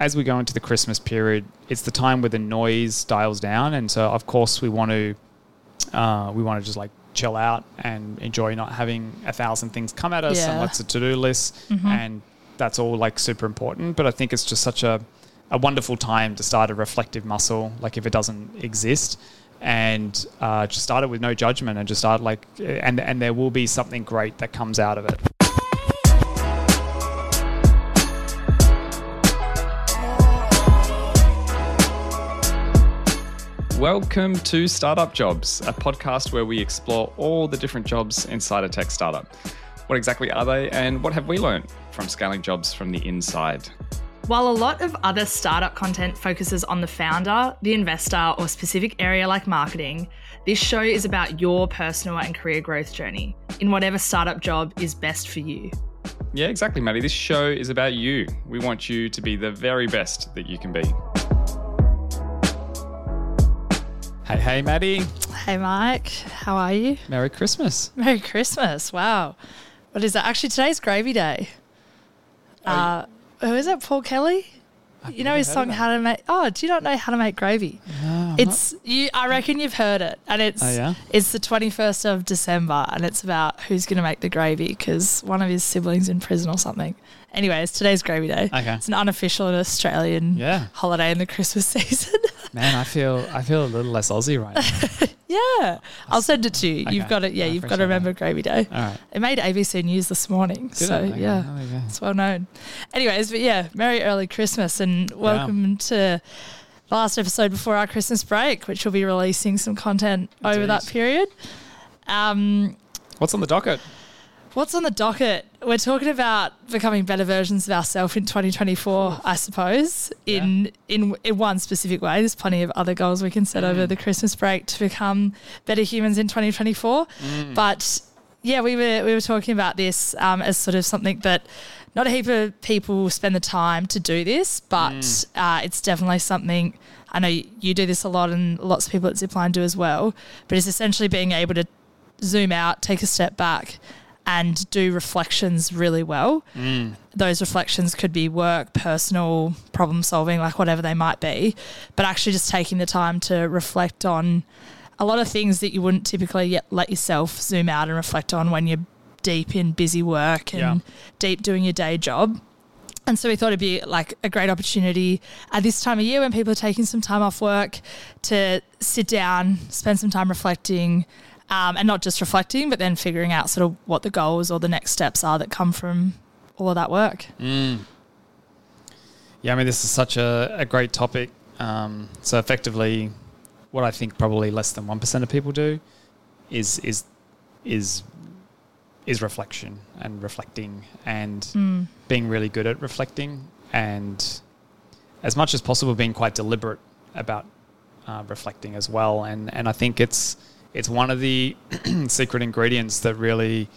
as we go into the Christmas period, it's the time where the noise dials down, and so of course we want to uh, we want to just like chill out and enjoy not having a thousand things come at us and lots of to do lists, and that's all like super important. But I think it's just such a a wonderful time to start a reflective muscle, like if it doesn't exist. And uh, just start it with no judgment, and just start like, and and there will be something great that comes out of it. Welcome to Startup Jobs, a podcast where we explore all the different jobs inside a tech startup. What exactly are they, and what have we learned from scaling jobs from the inside? While a lot of other startup content focuses on the founder, the investor, or specific area like marketing, this show is about your personal and career growth journey in whatever startup job is best for you. Yeah, exactly, Maddie. This show is about you. We want you to be the very best that you can be. Hey, hey, Maddie. Hey, Mike, how are you? Merry Christmas. Merry Christmas. Wow. What is that? Actually, today's gravy day. Uh, who is it? Paul Kelly? you know his song "How to Make." Oh, do you not know how to make gravy? it's you. I reckon you've heard it, and it's Oh, yeah? it's the twenty first of December, and it's about who's going to make the gravy because one of his siblings in prison or something. Anyways, today's gravy day. Okay. it's an unofficial Australian Yeah. holiday in the Christmas season. Man, I feel I feel a little less Aussie right now. yeah, I'll send it to you. You've Okay. got it. Yeah, I you've got appreciate to remember gravy day. All right. It made ABC News this morning. Did so it? Okay, yeah. there you go. It's well known. Anyways, but yeah, Merry early Christmas and welcome to the last episode before our Christmas break, which we'll be releasing some content over that period. Um, What's on the docket? What's on the docket? We're talking about becoming better versions of ourselves in 2024, I suppose, in, in in one specific way. There's plenty of other goals we can set over Mm. the Christmas break to become better humans in 2024. Mm. But yeah, we were we were talking about this um, as sort of something that not a heap of people spend the time to do this, but Mm. uh, it's definitely something. I know you do this a lot, and lots of people at Zipline do as well. But it's essentially being able to zoom out, take a step back, and do reflections really well. Mm. Those reflections could be work, personal, problem solving, like whatever they might be, but actually just taking the time to reflect on a lot of things that you wouldn't typically yet let yourself zoom out and reflect on when you're deep in busy work and Yeah. deep doing your day job. And so we thought it'd be like a great opportunity at this time of year when people are taking some time off work to sit down, spend some time reflecting, um, and not just reflecting, but then figuring out sort of what the goals or the next steps are that come from all of that work. Mm. Yeah, I mean, this is such a, a great topic. Um, so effectively, what I think probably less than one percent of people do is is is is reflection and reflecting and Mm. being really good at reflecting and as much as possible being quite deliberate about uh, reflecting as well. And and I think it's it's one of the secret ingredients that really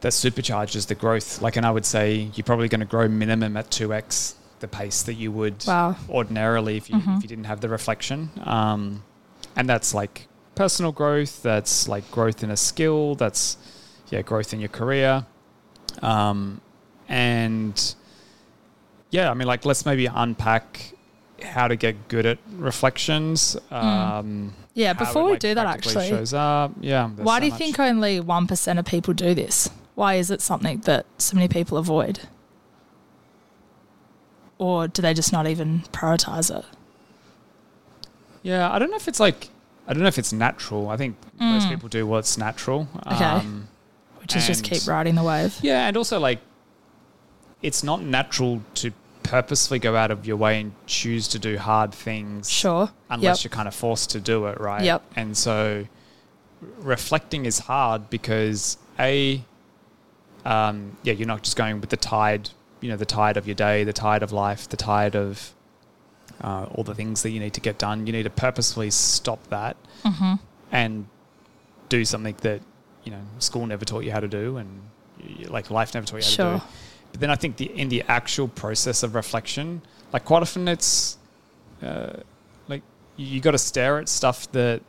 that supercharges the growth. Like, and I would say you're probably going to grow minimum at two x the pace that you would Wow. ordinarily if you Mhm. if you didn't have the reflection. Um, and that's like personal growth. That's like growth in a skill. That's yeah, growth in your career. Um, and yeah, I mean, like let's maybe unpack how to get good at reflections. Um, Yeah, before it, we do that, actually, shows up. Yeah. why so do you much. think only 1% of people do this? Why is it something that so many people avoid? Or do they just not even prioritize it? Yeah, I don't know if it's like I don't know if it's natural. I think most Mm. people do what's natural. Okay. Um, Which is just keep riding the wave. Yeah, and also like it's not natural to purposely go out of your way and choose to do hard things Sure. unless Yep. you're kind of forced to do it, right? Yep. And so reflecting is hard because a um, yeah, you're not just going with the tide, you know, the tide of your day, the tide of life, the tide of uh, all the things that you need to get done. You need to purposefully stop that hmm and do something that you know school never taught you how to do and like life never taught you how to do. But then I think the in the actual process of reflection, like quite often it's uh, like you, you got to stare at stuff that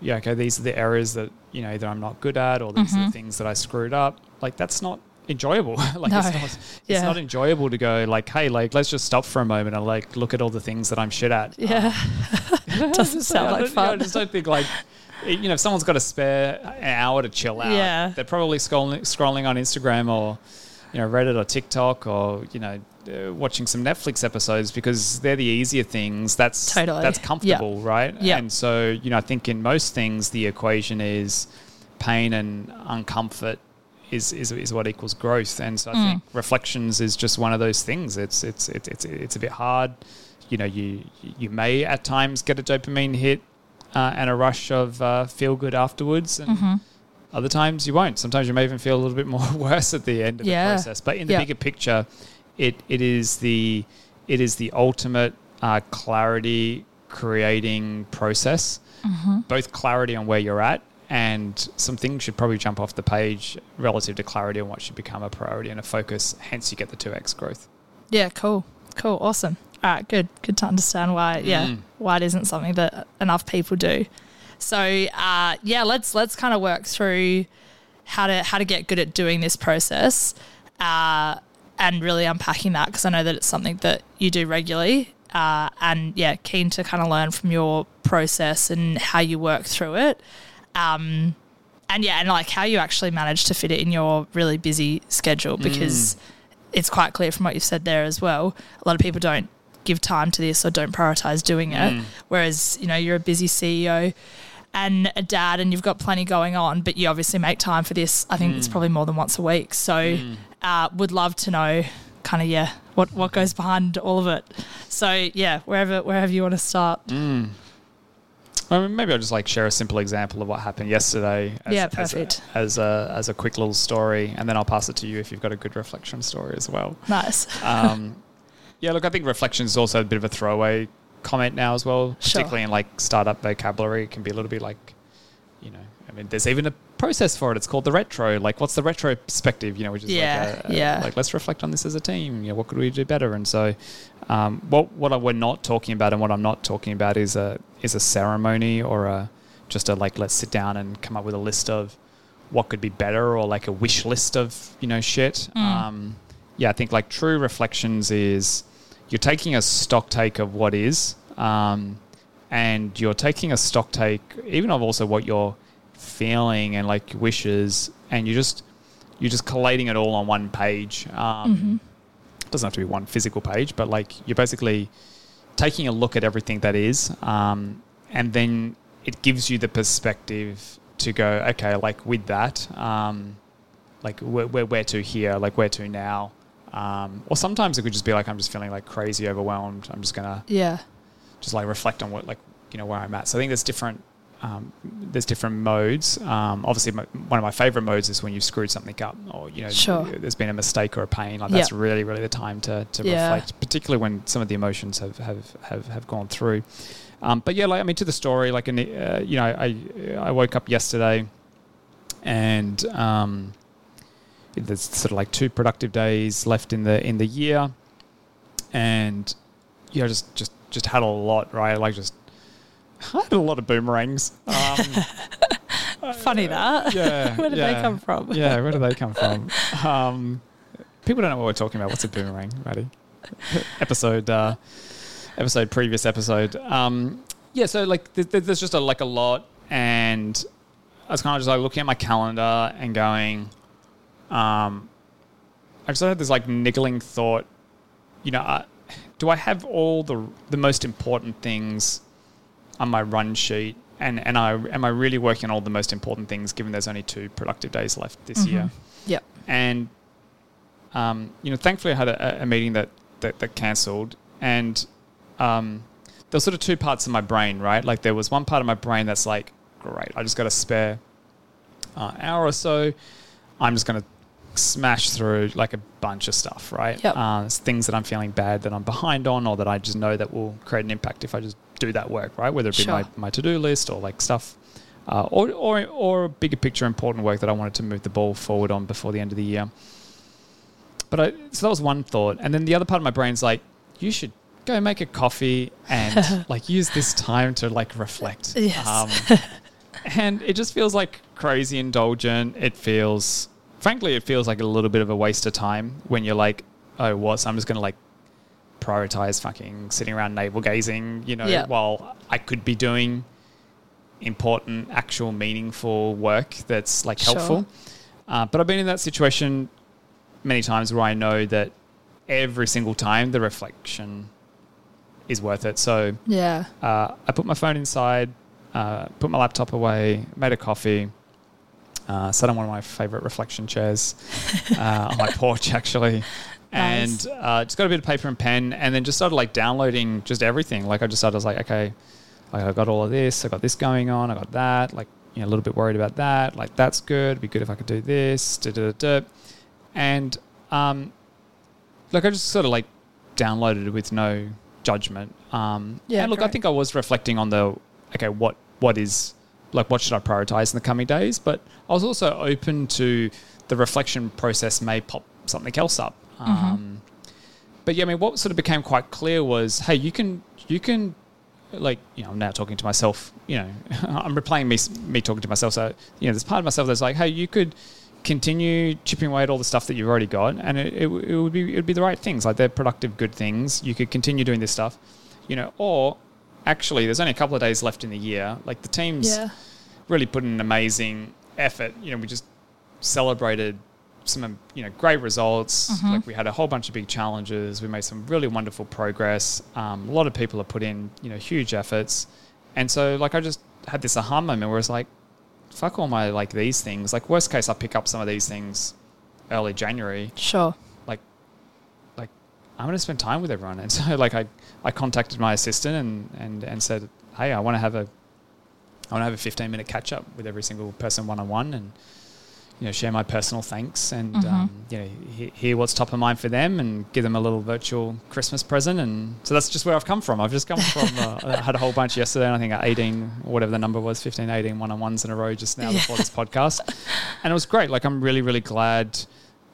yeah okay these are the areas that you know either I'm not good at or these are Mhm. the things that I screwed up. Like that's not enjoyable. like No. it's not it's Yeah. not enjoyable to go like, hey, like let's just stop for a moment and like look at all the things that I'm shit at. Yeah. Doesn't sound like don't- you know, I fun. just don't think like you know if someone's got a spare an hour to chill out, Yeah. they're probably scrolling scrolling on Instagram or you know Reddit or TikTok or you know uh, watching some Netflix episodes because they're the easier things. That's Totally. that's comfortable, right? Yeah. And so you know I think in most things the equation is pain and uncomfort. Is, is, is what equals growth, and so I Mm. think reflections is just one of those things. It's it's it's it's, it's a bit hard you know you you may at times get a dopamine hit uh, and a rush of uh, feel good afterwards and Mhm. Other times you won't sometimes you may even feel a little bit more worse at the end of Yeah. the process but in the Yeah. bigger picture it it is the it is the ultimate uh, clarity creating process Mhm. both clarity on where you're at and some things should probably jump off the page relative to clarity on what should become a priority and a focus hence you get the 2x growth Yeah, cool. Cool. Awesome. All right, good. Good to understand why yeah, Mm. why it isn't something that enough people do. So uh, yeah, let's let's kind of work through how to how to get good at doing this process uh, and really unpacking that because I know that it's something that you do regularly. Uh, and yeah, keen to kind of learn from your process and how you work through it. Um, and yeah, and like how you actually manage to fit it in your really busy schedule because it's quite clear from what you've said there as well. A lot of people don't give time to this or don't prioritize doing it. Mm. Whereas, you know, you're a busy CEO and a dad and you've got plenty going on, but you obviously make time for this. I think it's Mm. probably more than once a week. So, uh, would love to know kind of, yeah, what, what goes behind all of it. So, yeah, wherever, wherever you want to start. Mm. Well, maybe I'll just like share a simple example of what happened yesterday. As, Yeah, as a- perfect. As a, as a quick little story, and then I'll pass it to you if you've got a good reflection story as well. Nice. Um, yeah, look, I think reflection is also a bit of a throwaway comment now as well, Sure. particularly in like startup vocabulary. It can be a little bit like, you know, I mean, there's even a process for it. It's called the retro. Like, what's the retro perspective? You know, which is Yeah, like, a, a- yeah. like let's reflect on this as a team. You know, what could we do better? And so, um, what what I, we're not talking about and what I'm not talking about is a is a ceremony or a just a like let's sit down and come up with a list of what could be better or like a wish list of you know shit. Mm. Um, yeah, I think like true reflections is you're taking a stock take of what is, um, and you're taking a stock take even of also what you're feeling and like wishes, and you just you're just collating it all on one page. Um, Mhm. Doesn't have to be one physical page, but like you're basically taking a look at everything that is, um, and then it gives you the perspective to go, okay, like with that, um, like where, where, where to here, like where to now. Um, or sometimes it could just be like, I'm just feeling like crazy overwhelmed. I'm just going to Yeah. just like reflect on what, like, you know, where I'm at. So I think there's different, um, there's different modes. Um, obviously my, one of my favorite modes is when you've screwed something up or, you know, Sure. there's been a mistake or a pain. Like Yeah. that's really, really the time to, to Yeah. reflect, particularly when some of the emotions have, have, have, have gone through. Um, but yeah, like I mean, to the story, like, in, uh, you know, I I woke up yesterday, and um, there's sort of like two productive days left in the in the year, and you know, just just just had a lot, right? Like just I had a lot of boomerangs. Um, Funny that. yeah, Where did yeah. they come from? yeah, where do they come from? Um, people don't know what we're talking about. What's a boomerang, Maddie? episode, uh, episode, previous episode. Um, yeah, so like th- th- there's just a, like a lot, and I was kind of just like looking at my calendar and going, um, I just had this like niggling thought, you know, uh, do I have all the the most important things on my run sheet? And, and I am I really working on all the most important things given there's only two productive days left this Mhm. year? Yep. And um, you know, thankfully I had a, a meeting that that, that cancelled, and um, there was sort of two parts of my brain, right? Like there was one part of my brain that's like, great, I just got a spare uh, hour or so. I'm just going to smash through like a bunch of stuff, right? Yep. Uh, things that I'm feeling bad that I'm behind on, or that I just know that will create an impact if I just do that work, right? Whether it be my, Sure. my to do list or like stuff, uh, or, or or bigger picture important work that I wanted to move the ball forward on before the end of the year. But I, so that was one thought, and then the other part of my brain's like, you should go make a coffee and like use this time to like reflect. Yes. Um, and it just feels like crazy indulgent. It feels frankly, it feels like a little bit of a waste of time when you're like, oh, what? So I'm just going to like prioritize fucking sitting around navel gazing, you know, Yeah. while I could be doing important, actual, meaningful work that's like Sure. helpful. Uh, but I've been in that situation many times where I know that every single time the reflection is worth it. So Yeah. uh, I put my phone inside, uh, put my laptop away, made a coffee, uh, sat on one of my favorite reflection chairs uh, on my porch actually, Nice. and uh, just got a bit of paper and pen, and then just started like downloading just everything. Like I just started I was like, okay, like I got all of this, I got this going on, I got that, like you know a little bit worried about that, like that's good. It'd be good if I could do this, da da da, da. and um, like I just sort of like downloaded it with no judgment. Um, Yeah, and look, I think I was reflecting on the okay, what what is like what should I prioritize in the coming days? But I was also open to the reflection process may pop something else up. Um, but yeah, I mean, what sort of became quite clear was, hey, you can you can like you know I'm now talking to myself. You know, I'm replaying me me talking to myself. So you know, there's part of myself that's like, hey, you could continue chipping away at all the stuff that you've already got, and it, it, it would be it would be the right things. Like they're productive, good things. You could continue doing this stuff, you know, or actually, there's only a couple of days left in the year. Like the teams Yeah. really put in an amazing effort. You know, we just celebrated some you know great results. Mhm. Like we had a whole bunch of big challenges. We made some really wonderful progress. Um, a lot of people have put in you know huge efforts, and so like I just had this aha moment where it's like, fuck all my like these things. Like worst case, I pick up some of these things early January. Sure. Like, like I'm gonna spend time with everyone, and so like I I contacted my assistant and and and said, hey, I want to have a I want to have a 15 minute catch up with every single person one on one and you know share my personal thanks and Mhm. um, you know he- hear what's top of mind for them and give them a little virtual Christmas present and so that's just where I've come from. I've just come from uh, I had a whole bunch yesterday and I think 18 whatever the number was 15 18 one on ones in a row just now Yeah. before this podcast and it was great. Like I'm really really glad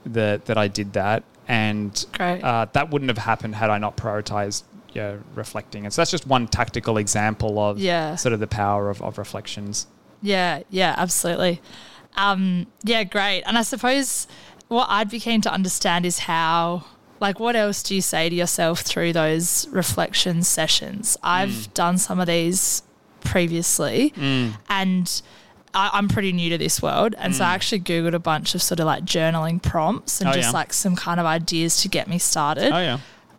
that that I did that and uh, that wouldn't have happened had I not prioritized yeah, reflecting. And so that's just one tactical example of Yeah. sort of the power of, of reflections. Yeah, yeah, absolutely. Um, yeah, great. And I suppose what I'd be keen to understand is how, like, what else do you say to yourself through those reflection sessions? I've Mm. done some of these previously, and I, I'm pretty new to this world. And so I Mm. actually Googled a bunch of sort of like journaling prompts and Oh, just yeah. like some kind of ideas to get me started. Oh, yeah.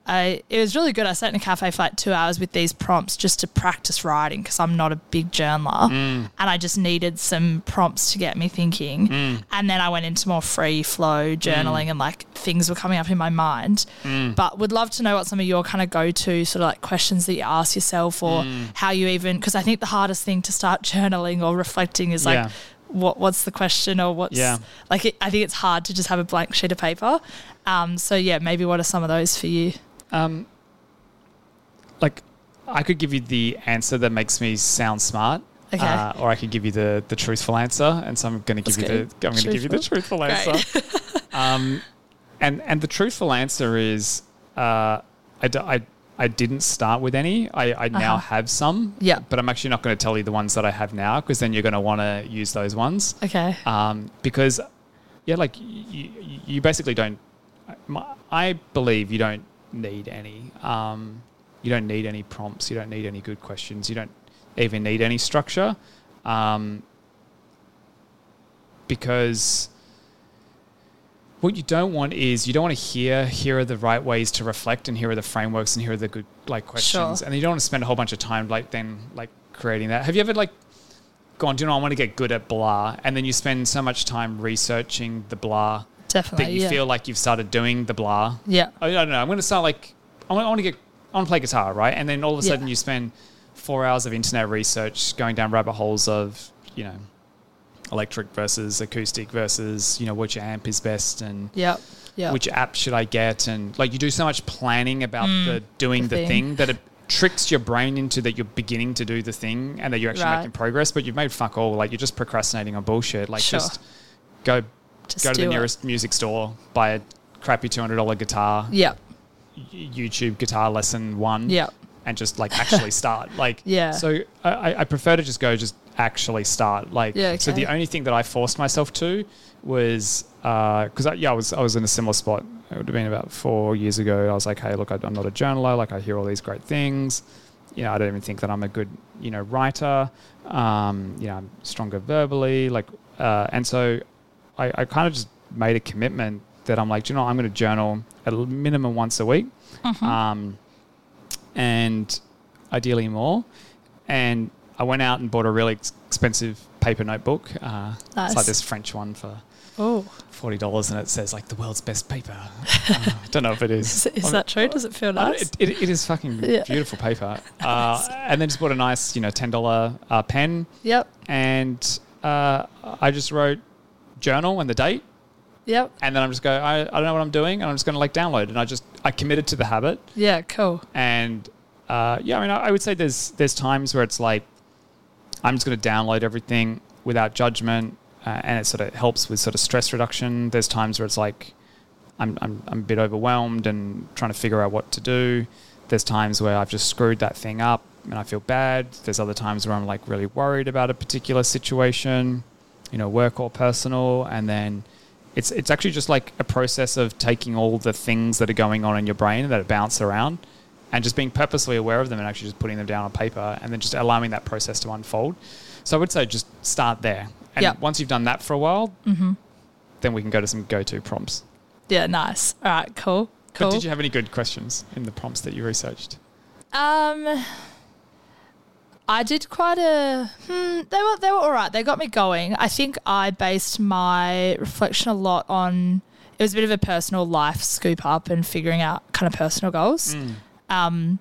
I, it was really good. I sat in a cafe for like two hours with these prompts just to practice writing because I'm not a big journaler. Mm. And I just needed some prompts to get me thinking. Mm. And then I went into more free flow journaling and like things were coming up in my mind. Mm. But would love to know what some of your kind of go to sort of like questions that you ask yourself or Mm. how you even, because I think the hardest thing to start journaling or reflecting is like, Yeah. what what's the question or what's Yeah. like it, I think it's hard to just have a blank sheet of paper. Um, so yeah, maybe what are some of those for you? Um, like, I could give you the answer that makes me sound smart. Okay. Uh, or I could give you the, the truthful answer, and so I'm going to give Let's you the I'm going to give you the truthful answer. um, and and the truthful answer is uh, I, d- I, I didn't start with any. I, I now Uh-huh. have some. Yeah. But I'm actually not going to tell you the ones that I have now because then you're going to want to use those ones. Okay. Um, because, yeah, like you, you basically don't. my- I believe you don't need any. Um, you don't need any prompts. You don't need any good questions. You don't even need any structure. Um, because what you don't want is you don't want to hear here are the right ways to reflect and here are the frameworks and here are the good like questions Sure. and you don't want to spend a whole bunch of time like then like creating that have you ever like gone do you know i want to get good at blah and then you spend so much time researching the blah Definitely. that you yeah. feel like you've started doing the blah yeah. I don't know. I'm going to start like I want, I want to get I want to play guitar, right? And then all of a Yeah. sudden you spend four hours of internet research going down rabbit holes of you know electric versus acoustic versus you know which amp is best and Yep. Yeah. which app should I get and like you do so much planning about Mm, the doing the the, thing. thing. that it tricks your brain into that you're beginning to do the thing and that you're actually Right. making progress, but you've made fuck all. Like you're just procrastinating on bullshit. Like Sure. just go Go to the it. nearest music store, buy a crappy two hundred dollar guitar, Yeah. YouTube guitar lesson one Yeah. and just like actually start. Like, Yeah. So I, I prefer to just go just actually start. Like, Yeah, so the only thing that I forced myself to was because I, yeah, I was I was in a similar spot. It would have been about four years ago. I was like, hey, look, I'm not a journaler. Like, I hear all these great things. You know, I don't even think that I'm a good you know writer. Um, you know, I'm stronger verbally. Like, uh, and so I, I kind of just made a commitment that I'm like, "Do you know. I'm going to journal at a minimum once a week, Mm-hmm. um, and ideally more. And I went out and bought a really expensive paper notebook. Uh, It's like this French one for Oh, forty dollars, and it says like the world's best paper. Uh, I don't know if it is. is, is that true? Does it feel nice? It, it, it is fucking Yeah. beautiful paper. Uh, and then just bought a nice, you know, ten dollar uh, pen, yep, and uh, I just wrote journal and the date, yep, and then I'm just go. I, I don't know what I'm doing, and I'm just going to like download. And I just I committed to the habit, yeah, cool. and uh, yeah, I mean, I, I would say there's there's times where it's like I'm just going to download everything without judgment, uh, and it sort of helps with sort of stress reduction. There's times where it's like I'm, I'm I'm a bit overwhelmed and trying to figure out what to do. There's times where I've just screwed that thing up and I feel bad. There's other times where I'm like really worried about a particular situation, you know, work or personal, and then it's it's actually just like a process of taking all the things that are going on in your brain that bounce around and just being purposely aware of them and actually just putting them down on paper and then just allowing that process to unfold. So I would say just start there. And Yeah. once you've done that for a while, Mm-hmm. then we can go to some go-to prompts. Yeah, nice. All right, cool, cool. But did you have any good questions in the prompts that you researched? Um, I did quite a. Hmm, they were they were all right. They got me going. I think I based my reflection a lot on. It was a bit of a personal life scoop up and figuring out kind of personal goals. Mm. Um,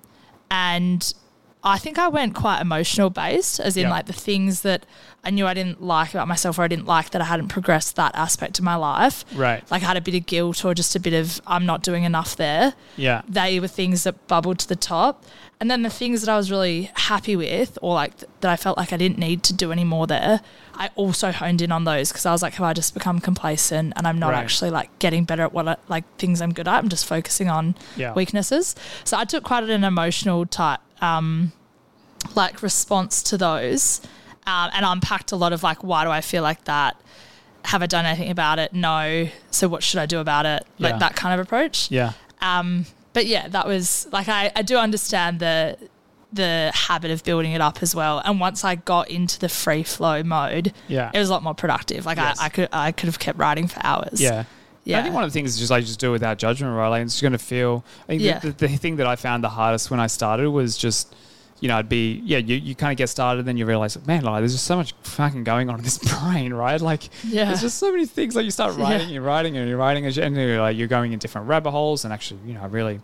and I think I went quite emotional based, as in Yeah. like the things that I knew I didn't like about myself or I didn't like that I hadn't progressed that aspect of my life. Right. Like I had a bit of guilt or just a bit of I'm not doing enough there Yeah. they were things that bubbled to the top. And then the things that I was really happy with, or like th- that I felt like I didn't need to do any more there, I also honed in on those because I was like, have I just become complacent and I'm not Right. actually like getting better at what I, like things I'm good at? I'm just focusing on Yeah. weaknesses. So I took quite an emotional type, um, like response to those, um, and unpacked a lot of like, why do I feel like that? Have I done anything about it? No. So what should I do about it? Like Yeah. that kind of approach. Yeah. Um, but yeah, that was like I, I do understand the the habit of building it up as well. And once I got into the free flow mode, Yeah. it was a lot more productive. Like Yes. I, I could I could have kept writing for hours. Yeah. Yeah. I think one of the things is just like just do it without judgment, right? Like it's just going to feel. I think Yeah. the, the, the thing that I found the hardest when I started was just, you know, I'd be yeah, you, you kind of get started, then you realize, man, like there's just so much fucking going on in this brain, right? Like Yeah. there's just so many things. Like you start Yeah. writing, you're writing, and you're writing, and you're like you're going in different rabbit holes, and actually, you know, I really.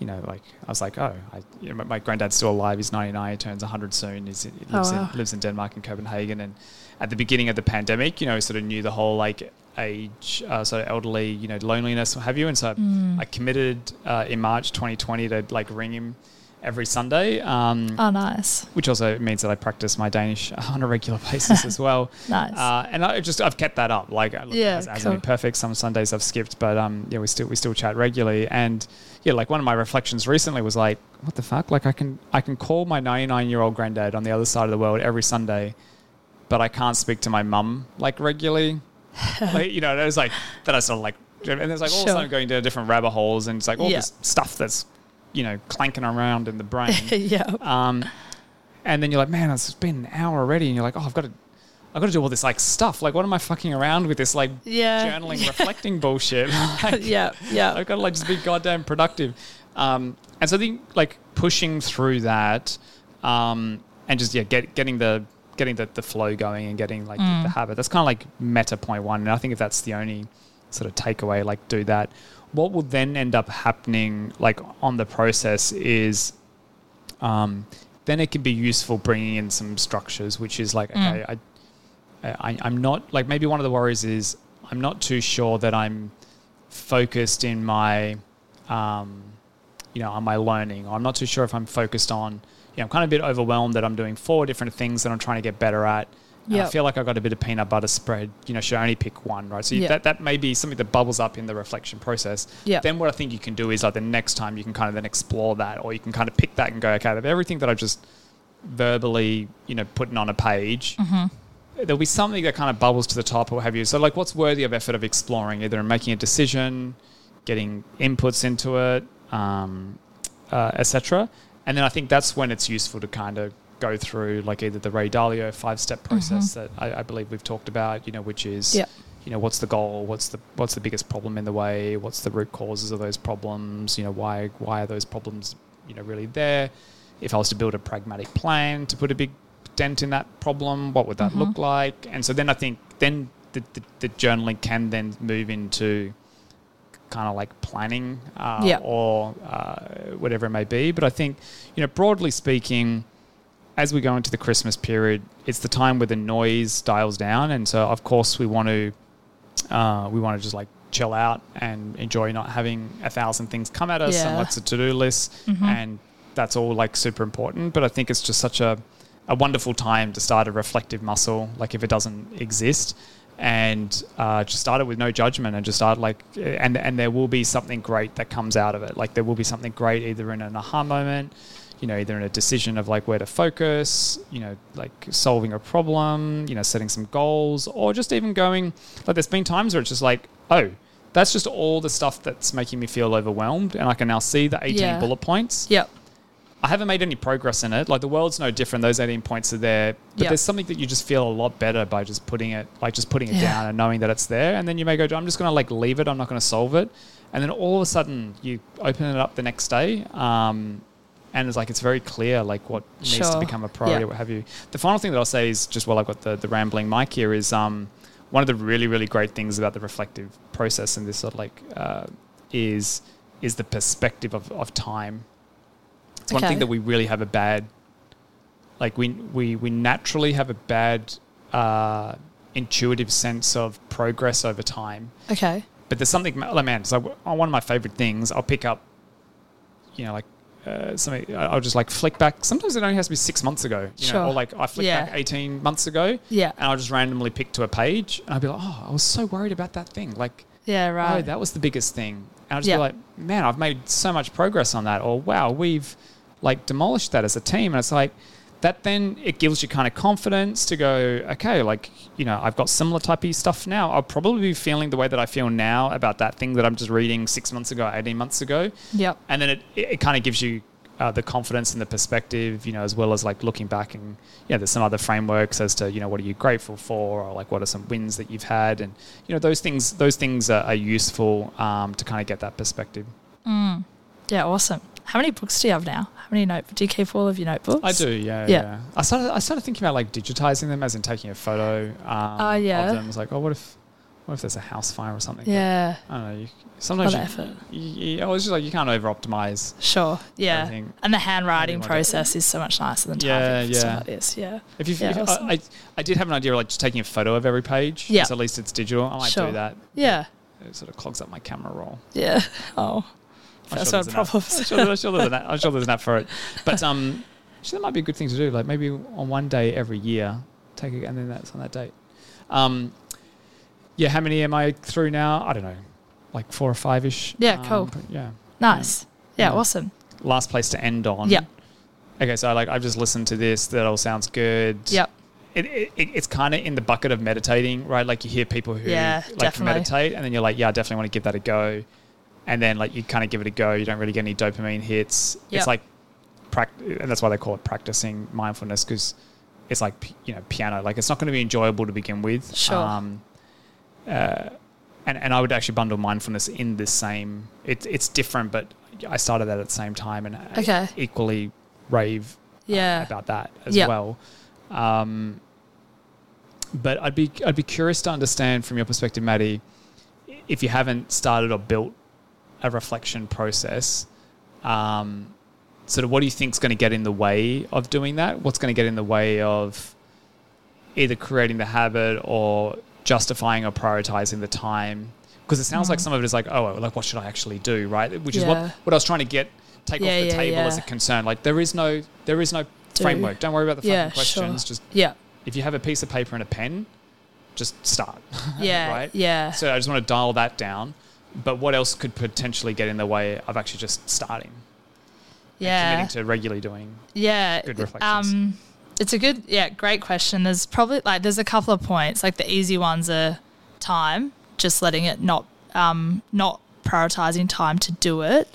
You know, like I was like, oh, I, you know, my- granddad's still alive. He's 99. He turns 100 soon. He's, he Oh, lives, wow. in, lives in Denmark and Copenhagen. And at the beginning of the pandemic, you know, sort of knew the whole like age, uh, sort of elderly, you know, loneliness, what have you. And so Mm. I committed uh, in March 2020 to like ring him every Sunday, um, Oh, nice, which also means that I practice my Danish on a regular basis as well. nice. Uh, and I just I've kept that up. Like, look, Yeah, as, as cool. been perfect. Some Sundays I've skipped, but um, yeah, we still we still chat regularly. And yeah, like one of my reflections recently was like, what the fuck? Like, I can I can call my 99 year old granddad on the other side of the world every Sunday, but I can't speak to my mum like regularly. like, you know, it was like that. I sort of like, and there's like all of a sudden going down different rabbit holes, and it's like all Yeah. this stuff that's you know clanking around in the brain. yeah, Um, and then you're like, man, it's been an hour already, and you're like, oh, I've got to, I've got to do all this like stuff. Like, what am I fucking around with this like yeah, journaling, reflecting bullshit? Like, yeah, yeah, I've got to like just be goddamn productive. Um, and so I think like pushing through that, um, and just yeah, get, getting the getting the, the flow going and getting like Mm. the habit. That's kind of like meta point one. And I think if that's the only sort of takeaway, like do that. What will then end up happening, like on the process, is um, then it can be useful bringing in some structures, which is like, Mm. okay, I, I, I'm not like maybe one of the worries is I'm not too sure that I'm focused in my, um, you know, on my learning. I'm not too sure if I'm focused on, you know, I'm kind of a bit overwhelmed that I'm doing four different things that I'm trying to get better at. And I feel like I've got a bit of peanut butter spread. You know, should I only pick one, right? So you, Yeah. that that may be something that bubbles up in the reflection process. Yeah. Then what I think you can do is like the next time you can kind of then explore that, or you can kind of pick that and go, okay, of everything that I've just verbally, you know, putting on a page, Mm-hmm. there'll be something that kind of bubbles to the top or what have you. So, like, what's worthy of effort of exploring, either in making a decision, getting inputs into it, um, uh, etc. And then I think that's when it's useful to kind of go through, like, either the Ray Dalio five step process that I, I believe we've talked about, you know, which is, Mm-hmm. Yep. you know, what's the goal, what's the what's the biggest problem in the way, what's the root causes of those problems, you know, why why are those problems, you know, really there? If I was to build a pragmatic plan to put a big dent in that problem, what would that Mhm. look like? And so then I think then the, the, the journaling can then move into kind of like planning uh, Yeah. or uh, whatever it may be. But I think, you know, broadly speaking, as we go into the Christmas period, it's the time where the noise dials down, and so of course we want to uh, we want to just like chill out and enjoy not having a thousand things come at us and lots of to do lists, Mhm. and that's all like super important. But I think it's just such a a wonderful time to start a reflective muscle, like if it doesn't exist. And uh, just start it with no judgment, and just start like, and and there will be something great that comes out of it. Like there will be something great either in an aha moment, you know, either in a decision of like where to focus, you know, like solving a problem, you know, setting some goals, or just even going, like, there's been times where it's just like, oh, that's just all the stuff that's making me feel overwhelmed. And I can now see the 18 Yeah. bullet points. Yep. I haven't made any progress in it. Like, the world's no different. Those 18 points are there. But Yep. there's something that you just feel a lot better by just putting it, like, just putting it Yeah. down and knowing that it's there. And then you may go, I'm just going to, like, leave it. I'm not going to solve it. And then all of a sudden, you open it up the next day. Um, and it's like it's very clear like what needs to become a priority, what have you. The final thing that I'll say is just while I've got the, the rambling mic here is um, one of the really really great things about the reflective process and this sort of like uh, is is the perspective of, of time. It's one thing that we really have a bad like we we we naturally have a bad uh, intuitive sense of progress over time. Okay. But there's something, like, man, so one of my favorite things, I'll pick up, you know, like uh, something, I'll just like flick back. Sometimes it only has to be six months ago, you Sure. know, or like I flick Yeah. back 18 months ago Yeah. and I'll just randomly pick to a page and I'll be like, oh, I was so worried about that thing. Like, Yeah. oh, Right. that was the biggest thing. And I'll just Yeah. be like, man, I've made so much progress on that. Or wow, we've like demolished that as a team. And it's like, that then it gives you kind of confidence to go, okay, like, you know, I've got similar typey stuff now. I'll probably be feeling the way that I feel now about that thing that I'm just reading six months ago, 18 months ago. yep. And then it, it, it kind of gives you uh, the confidence and the perspective, you know, as well as like looking back and, yeah, there's some other frameworks as to, you know, what are you grateful for or like what are some wins that you've had. And, you know, those things, those things are, are useful um, to kind of get that perspective. Mm. Yeah. Awesome. How many books do you have now? How many note? Do you keep all of your notebooks? I do, yeah, Yeah. yeah. I started, I started thinking about like digitizing them, as in taking a photo um, Oh, yeah. of them. I was like, oh, what if, what if there's a house fire or something? But Yeah. I don't know. You, sometimes Lot you, of effort. You, you, I was just like, you can't over optimize. Sure. Yeah. Everything. And the handwriting process is so much nicer than Yeah, typing. stuff yeah. Like this. Yeah. If you, Yeah, if you- awesome. I, I, I did have an idea of like just taking a photo of every page. Yeah. So at least it's digital. I might Sure. do that. Yeah. It sort of clogs up my camera roll. Yeah. Oh. I'm First sure world there's an app. problems. I'm sure, I'm sure there's an app. I'm sure there's an app for it. But um, actually, that might be a good thing to do. Like maybe on one day every year, take it, and then that's on that date. Um, yeah. How many am I through now? I don't know, like four or five ish. Yeah, cool. yeah. Nice. Yeah. Yeah. Awesome. Last place to end on. Yeah. Okay, so like I've just listened to this. That all sounds good. Yep. it, it, it- it's kind of in the bucket of meditating, right? Like you hear people who Yeah, like definitely. meditate, and then you're like, yeah, I definitely want to give that a go. And then like you kind of give it a go, you don't really get any dopamine hits. Yep. It's like, prac- and that's why they call it practicing mindfulness because it's like you know piano. Like it's not going to be enjoyable to begin with. Sure. Um, uh, and and I would actually bundle mindfulness in the same. It's it's different, but I started that at the same time and I Okay. equally rave Yeah. about that as Yeah. well. Um, but I'd be I'd be curious to understand from your perspective, Maddie, if you haven't started or built a reflection process, um, sort of what do you think is going to get in the way of doing that? What's going to get in the way of either creating the habit or justifying or prioritizing the time? Because it sounds like Mm. some of it is like, oh, like what should I actually do, right? Which is what what I was trying to get take Yeah, off the yeah, table as a concern. Like there is no there is no Do. framework. Don't worry about the fucking Yeah, questions. sure. Just Yeah. if you have a piece of paper and a pen, just start. Yeah. right? Yeah. So I just want to dial that down. But what else could potentially get in the way of actually just starting? Yeah. committing to regularly doing. Yeah. Good reflections. Um, it's a good, yeah, great question. There's probably like there's a couple of points. Like the easy ones are time, just letting it not, um, not prioritizing time to do it,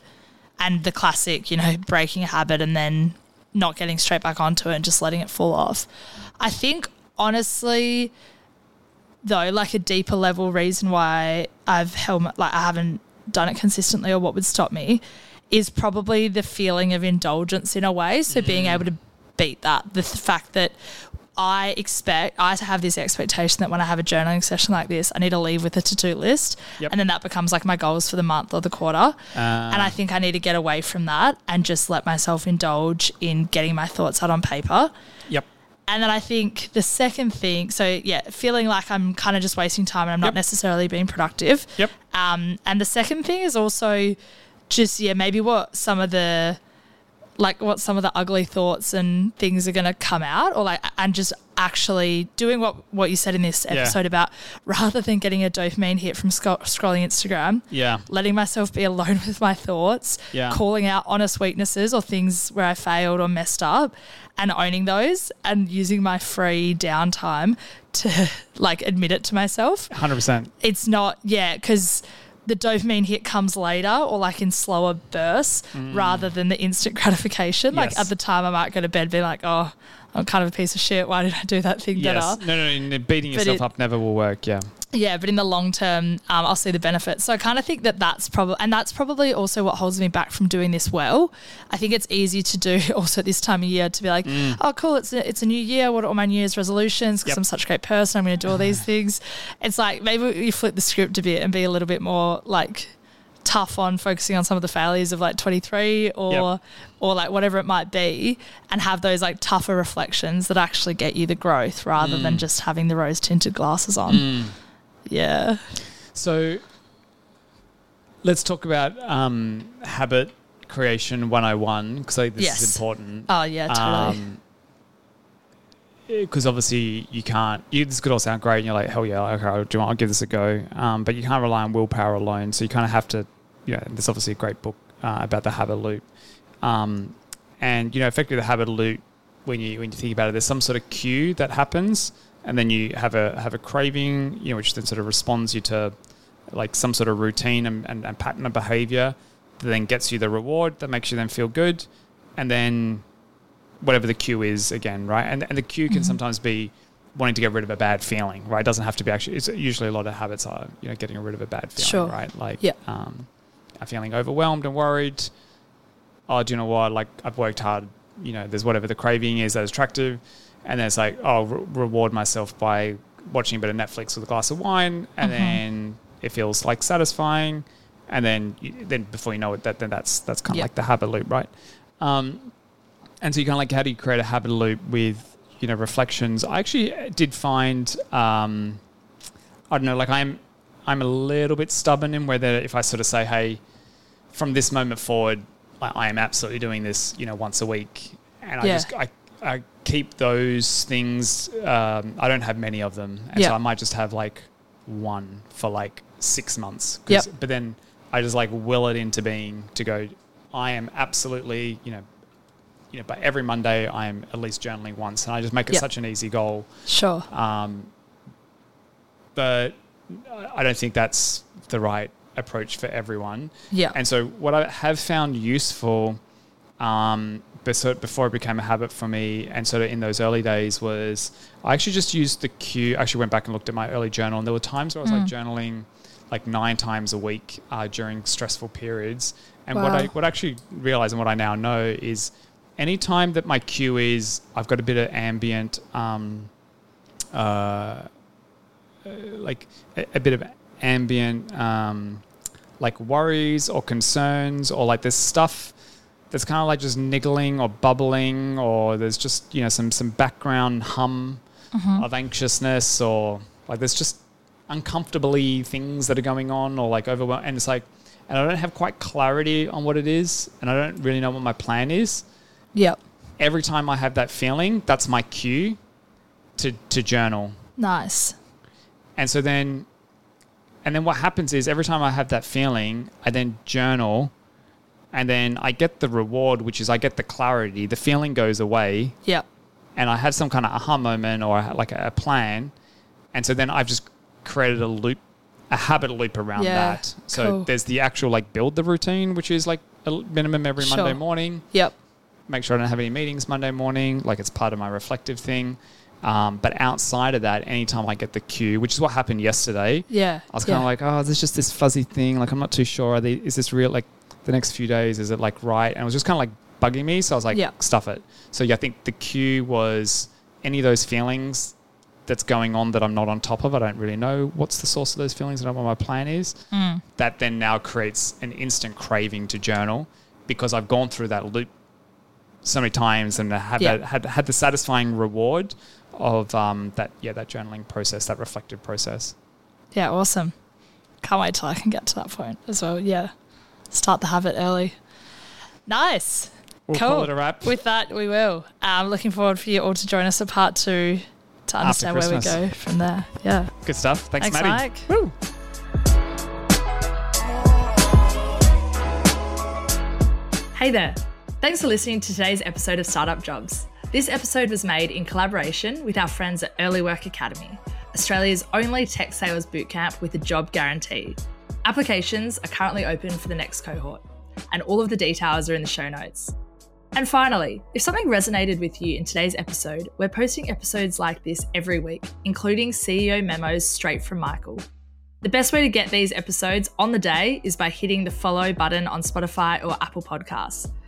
and the classic, you know, breaking a habit and then not getting straight back onto it and just letting it fall off. I think honestly, though, like a deeper level reason why I've held like I haven't done it consistently or what would stop me is probably the feeling of indulgence in a way. So being able to beat that, the th- fact that I expect I have this expectation that when I have a journaling session like this, I need to leave with a to do list, Yep. and then that becomes like my goals for the month or the quarter. and I ah. think I need to get away from that and just let myself indulge in getting my thoughts out on paper. And then I think the second thing, so yeah, feeling like I'm kind of just wasting time and I'm not Yep. necessarily being productive. Yep. Um, and the second thing is also just yeah, maybe what some of the like what some of the ugly thoughts and things are going to come out or like and just actually doing what what you said in this Yeah. episode about rather than getting a dopamine hit from scro- scrolling Instagram Yeah. letting myself be alone with my thoughts, Yeah. calling out honest weaknesses or things where I failed or messed up and owning those and using my free downtime to like admit it to myself. Hundred percent. It's not, yeah, because the dopamine hit comes later or like in slower bursts mm. rather than the instant gratification. Like at the time, I might go to bed being like, oh, I'm kind of a piece of shit. Why did I do that thing Yes. better? No, no, no. Beating But yourself it- up never will work. Yeah. Yeah, but in the long term, um, I'll see the benefits. So I kind of think that that's probably, and that's probably also what holds me back from doing this well. I think it's easy to do also at this time of year to be like, oh, cool, it's a, it's a new year. What are all my New Year's resolutions? Because Yep. I'm such a great person, I'm going to do all these things. It's like maybe you flip the script a bit and be a little bit more like tough on focusing on some of the failures of like 23 or Yep. or like whatever it might be and have those like tougher reflections that actually get you the growth rather than mm. just having the rose tinted glasses on. Mm. Yeah. So let's talk about um, habit creation 101 because I think this is important. Oh yeah, totally. Um, because obviously you can't. You, this could all sound great, and you're like, hell yeah, okay, I'll, do, I'll give this a go. Um, but you can't rely on willpower alone. So you kind of have to. You know, there's obviously a great book uh, about the habit loop, um, and you know, effectively the habit loop. When you when you think about it, there's some sort of cue that happens, and then you have a have a craving, you know, which then sort of responds you to like some sort of routine and, and, and pattern of behavior that then gets you the reward that makes you then feel good, and then whatever the cue is again, right? And and the cue can sometimes be wanting to get rid of a bad feeling, right? It doesn't have to be actually. It's usually a lot of habits are you know getting rid of a bad feeling, Sure. right? Like Yeah. um, I'm feeling overwhelmed and worried. Oh, do you know what? Like I've worked hard. You know, there's whatever the craving is that is attractive, and then it's like, oh, re- reward myself by watching a bit of Netflix with a glass of wine, and then it feels like satisfying, and then you, then before you know it, that then that's that's kind of Yeah. like the habit loop, right? Um, and so you kind of like, how do you create a habit loop with, you know, reflections? I actually did find, um, I don't know, like I'm, I'm a little bit stubborn in whether if I sort of say, hey, from this moment forward, I, I am absolutely doing this, you know, once a week, and I Yeah. just I, I keep those things. Um, I don't have many of them, and so I might just have like one for like six months. Yep. But then I just like will it into being to go. I am absolutely, you know, you know, but every Monday I am at least journaling once, and I just make it Yep. such an easy goal. Sure. Um, but I don't think that's the right approach for everyone. Yeah. And so, what I have found useful um, before it became a habit for me, and sort of in those early days, was I actually just used the cue. I actually went back and looked at my early journal, and there were times where I was like journaling like nine times a week uh, during stressful periods. And what I what I actually realized and what I now know is anytime that my cue is I've got a bit of ambient, um, uh, uh, like a, a bit of ambient, um, like worries or concerns or like this stuff that's kind of like just niggling or bubbling or there's just you know some some background hum of anxiousness or like there's just uncomfortably things that are going on or like overwhelm and it's like and I don't have quite clarity on what it is and I don't really know what my plan is Yep. every time I have that feeling that's my cue to to journal Nice. and so then, and then what happens is every time I have that feeling, I then journal, and then I get the reward, which is I get the clarity. The feeling goes away, Yep. and I have some kind of aha moment or like a plan, and so then I've just created a loop, a habit loop around Yeah, that. So cool. there's the actual like build the routine, which is like a minimum every Sure. Monday morning. Yep. Make sure I don't have any meetings Monday morning, like it's part of my reflective thing. Um, but outside of that, anytime I get the cue, which is what happened yesterday, Yeah. I was kind of yeah. like, oh, there's just this fuzzy thing. Like, I'm not too sure. Are they, is this real? Like, the next few days, is it like right? And it was just kind of like bugging me. So I was like, Yeah. stuff it. So yeah, I think the cue was any of those feelings that's going on that I'm not on top of. I don't really know what's the source of those feelings. I don't know what my plan is. Mm. That then now creates an instant craving to journal because I've gone through that loop so many times and had Yeah. that, had had the satisfying reward of um, that yeah that journaling process, that reflective process. Yeah, awesome. Can't wait till I can get to that point as well. Yeah. Start the habit early. Nice. We'll cool. call it a wrap. With that, we will. Um, looking forward for you all to join us at part two to understand where we go from there. Yeah. Good stuff. Thanks, Thanks, Maddie. Mike. Woo. Hey there. Thanks for listening to today's episode of Startup Jobs. This episode was made in collaboration with our friends at Earlywork Academy, Australia's only tech sales bootcamp with a job guarantee. Applications are currently open for the next cohort, and all of the details are in the show notes. And finally, if something resonated with you in today's episode, we're posting episodes like this every week, including CEO memos straight from Michael. The best way to get these episodes on the day is by hitting the follow button on Spotify or Apple Podcasts.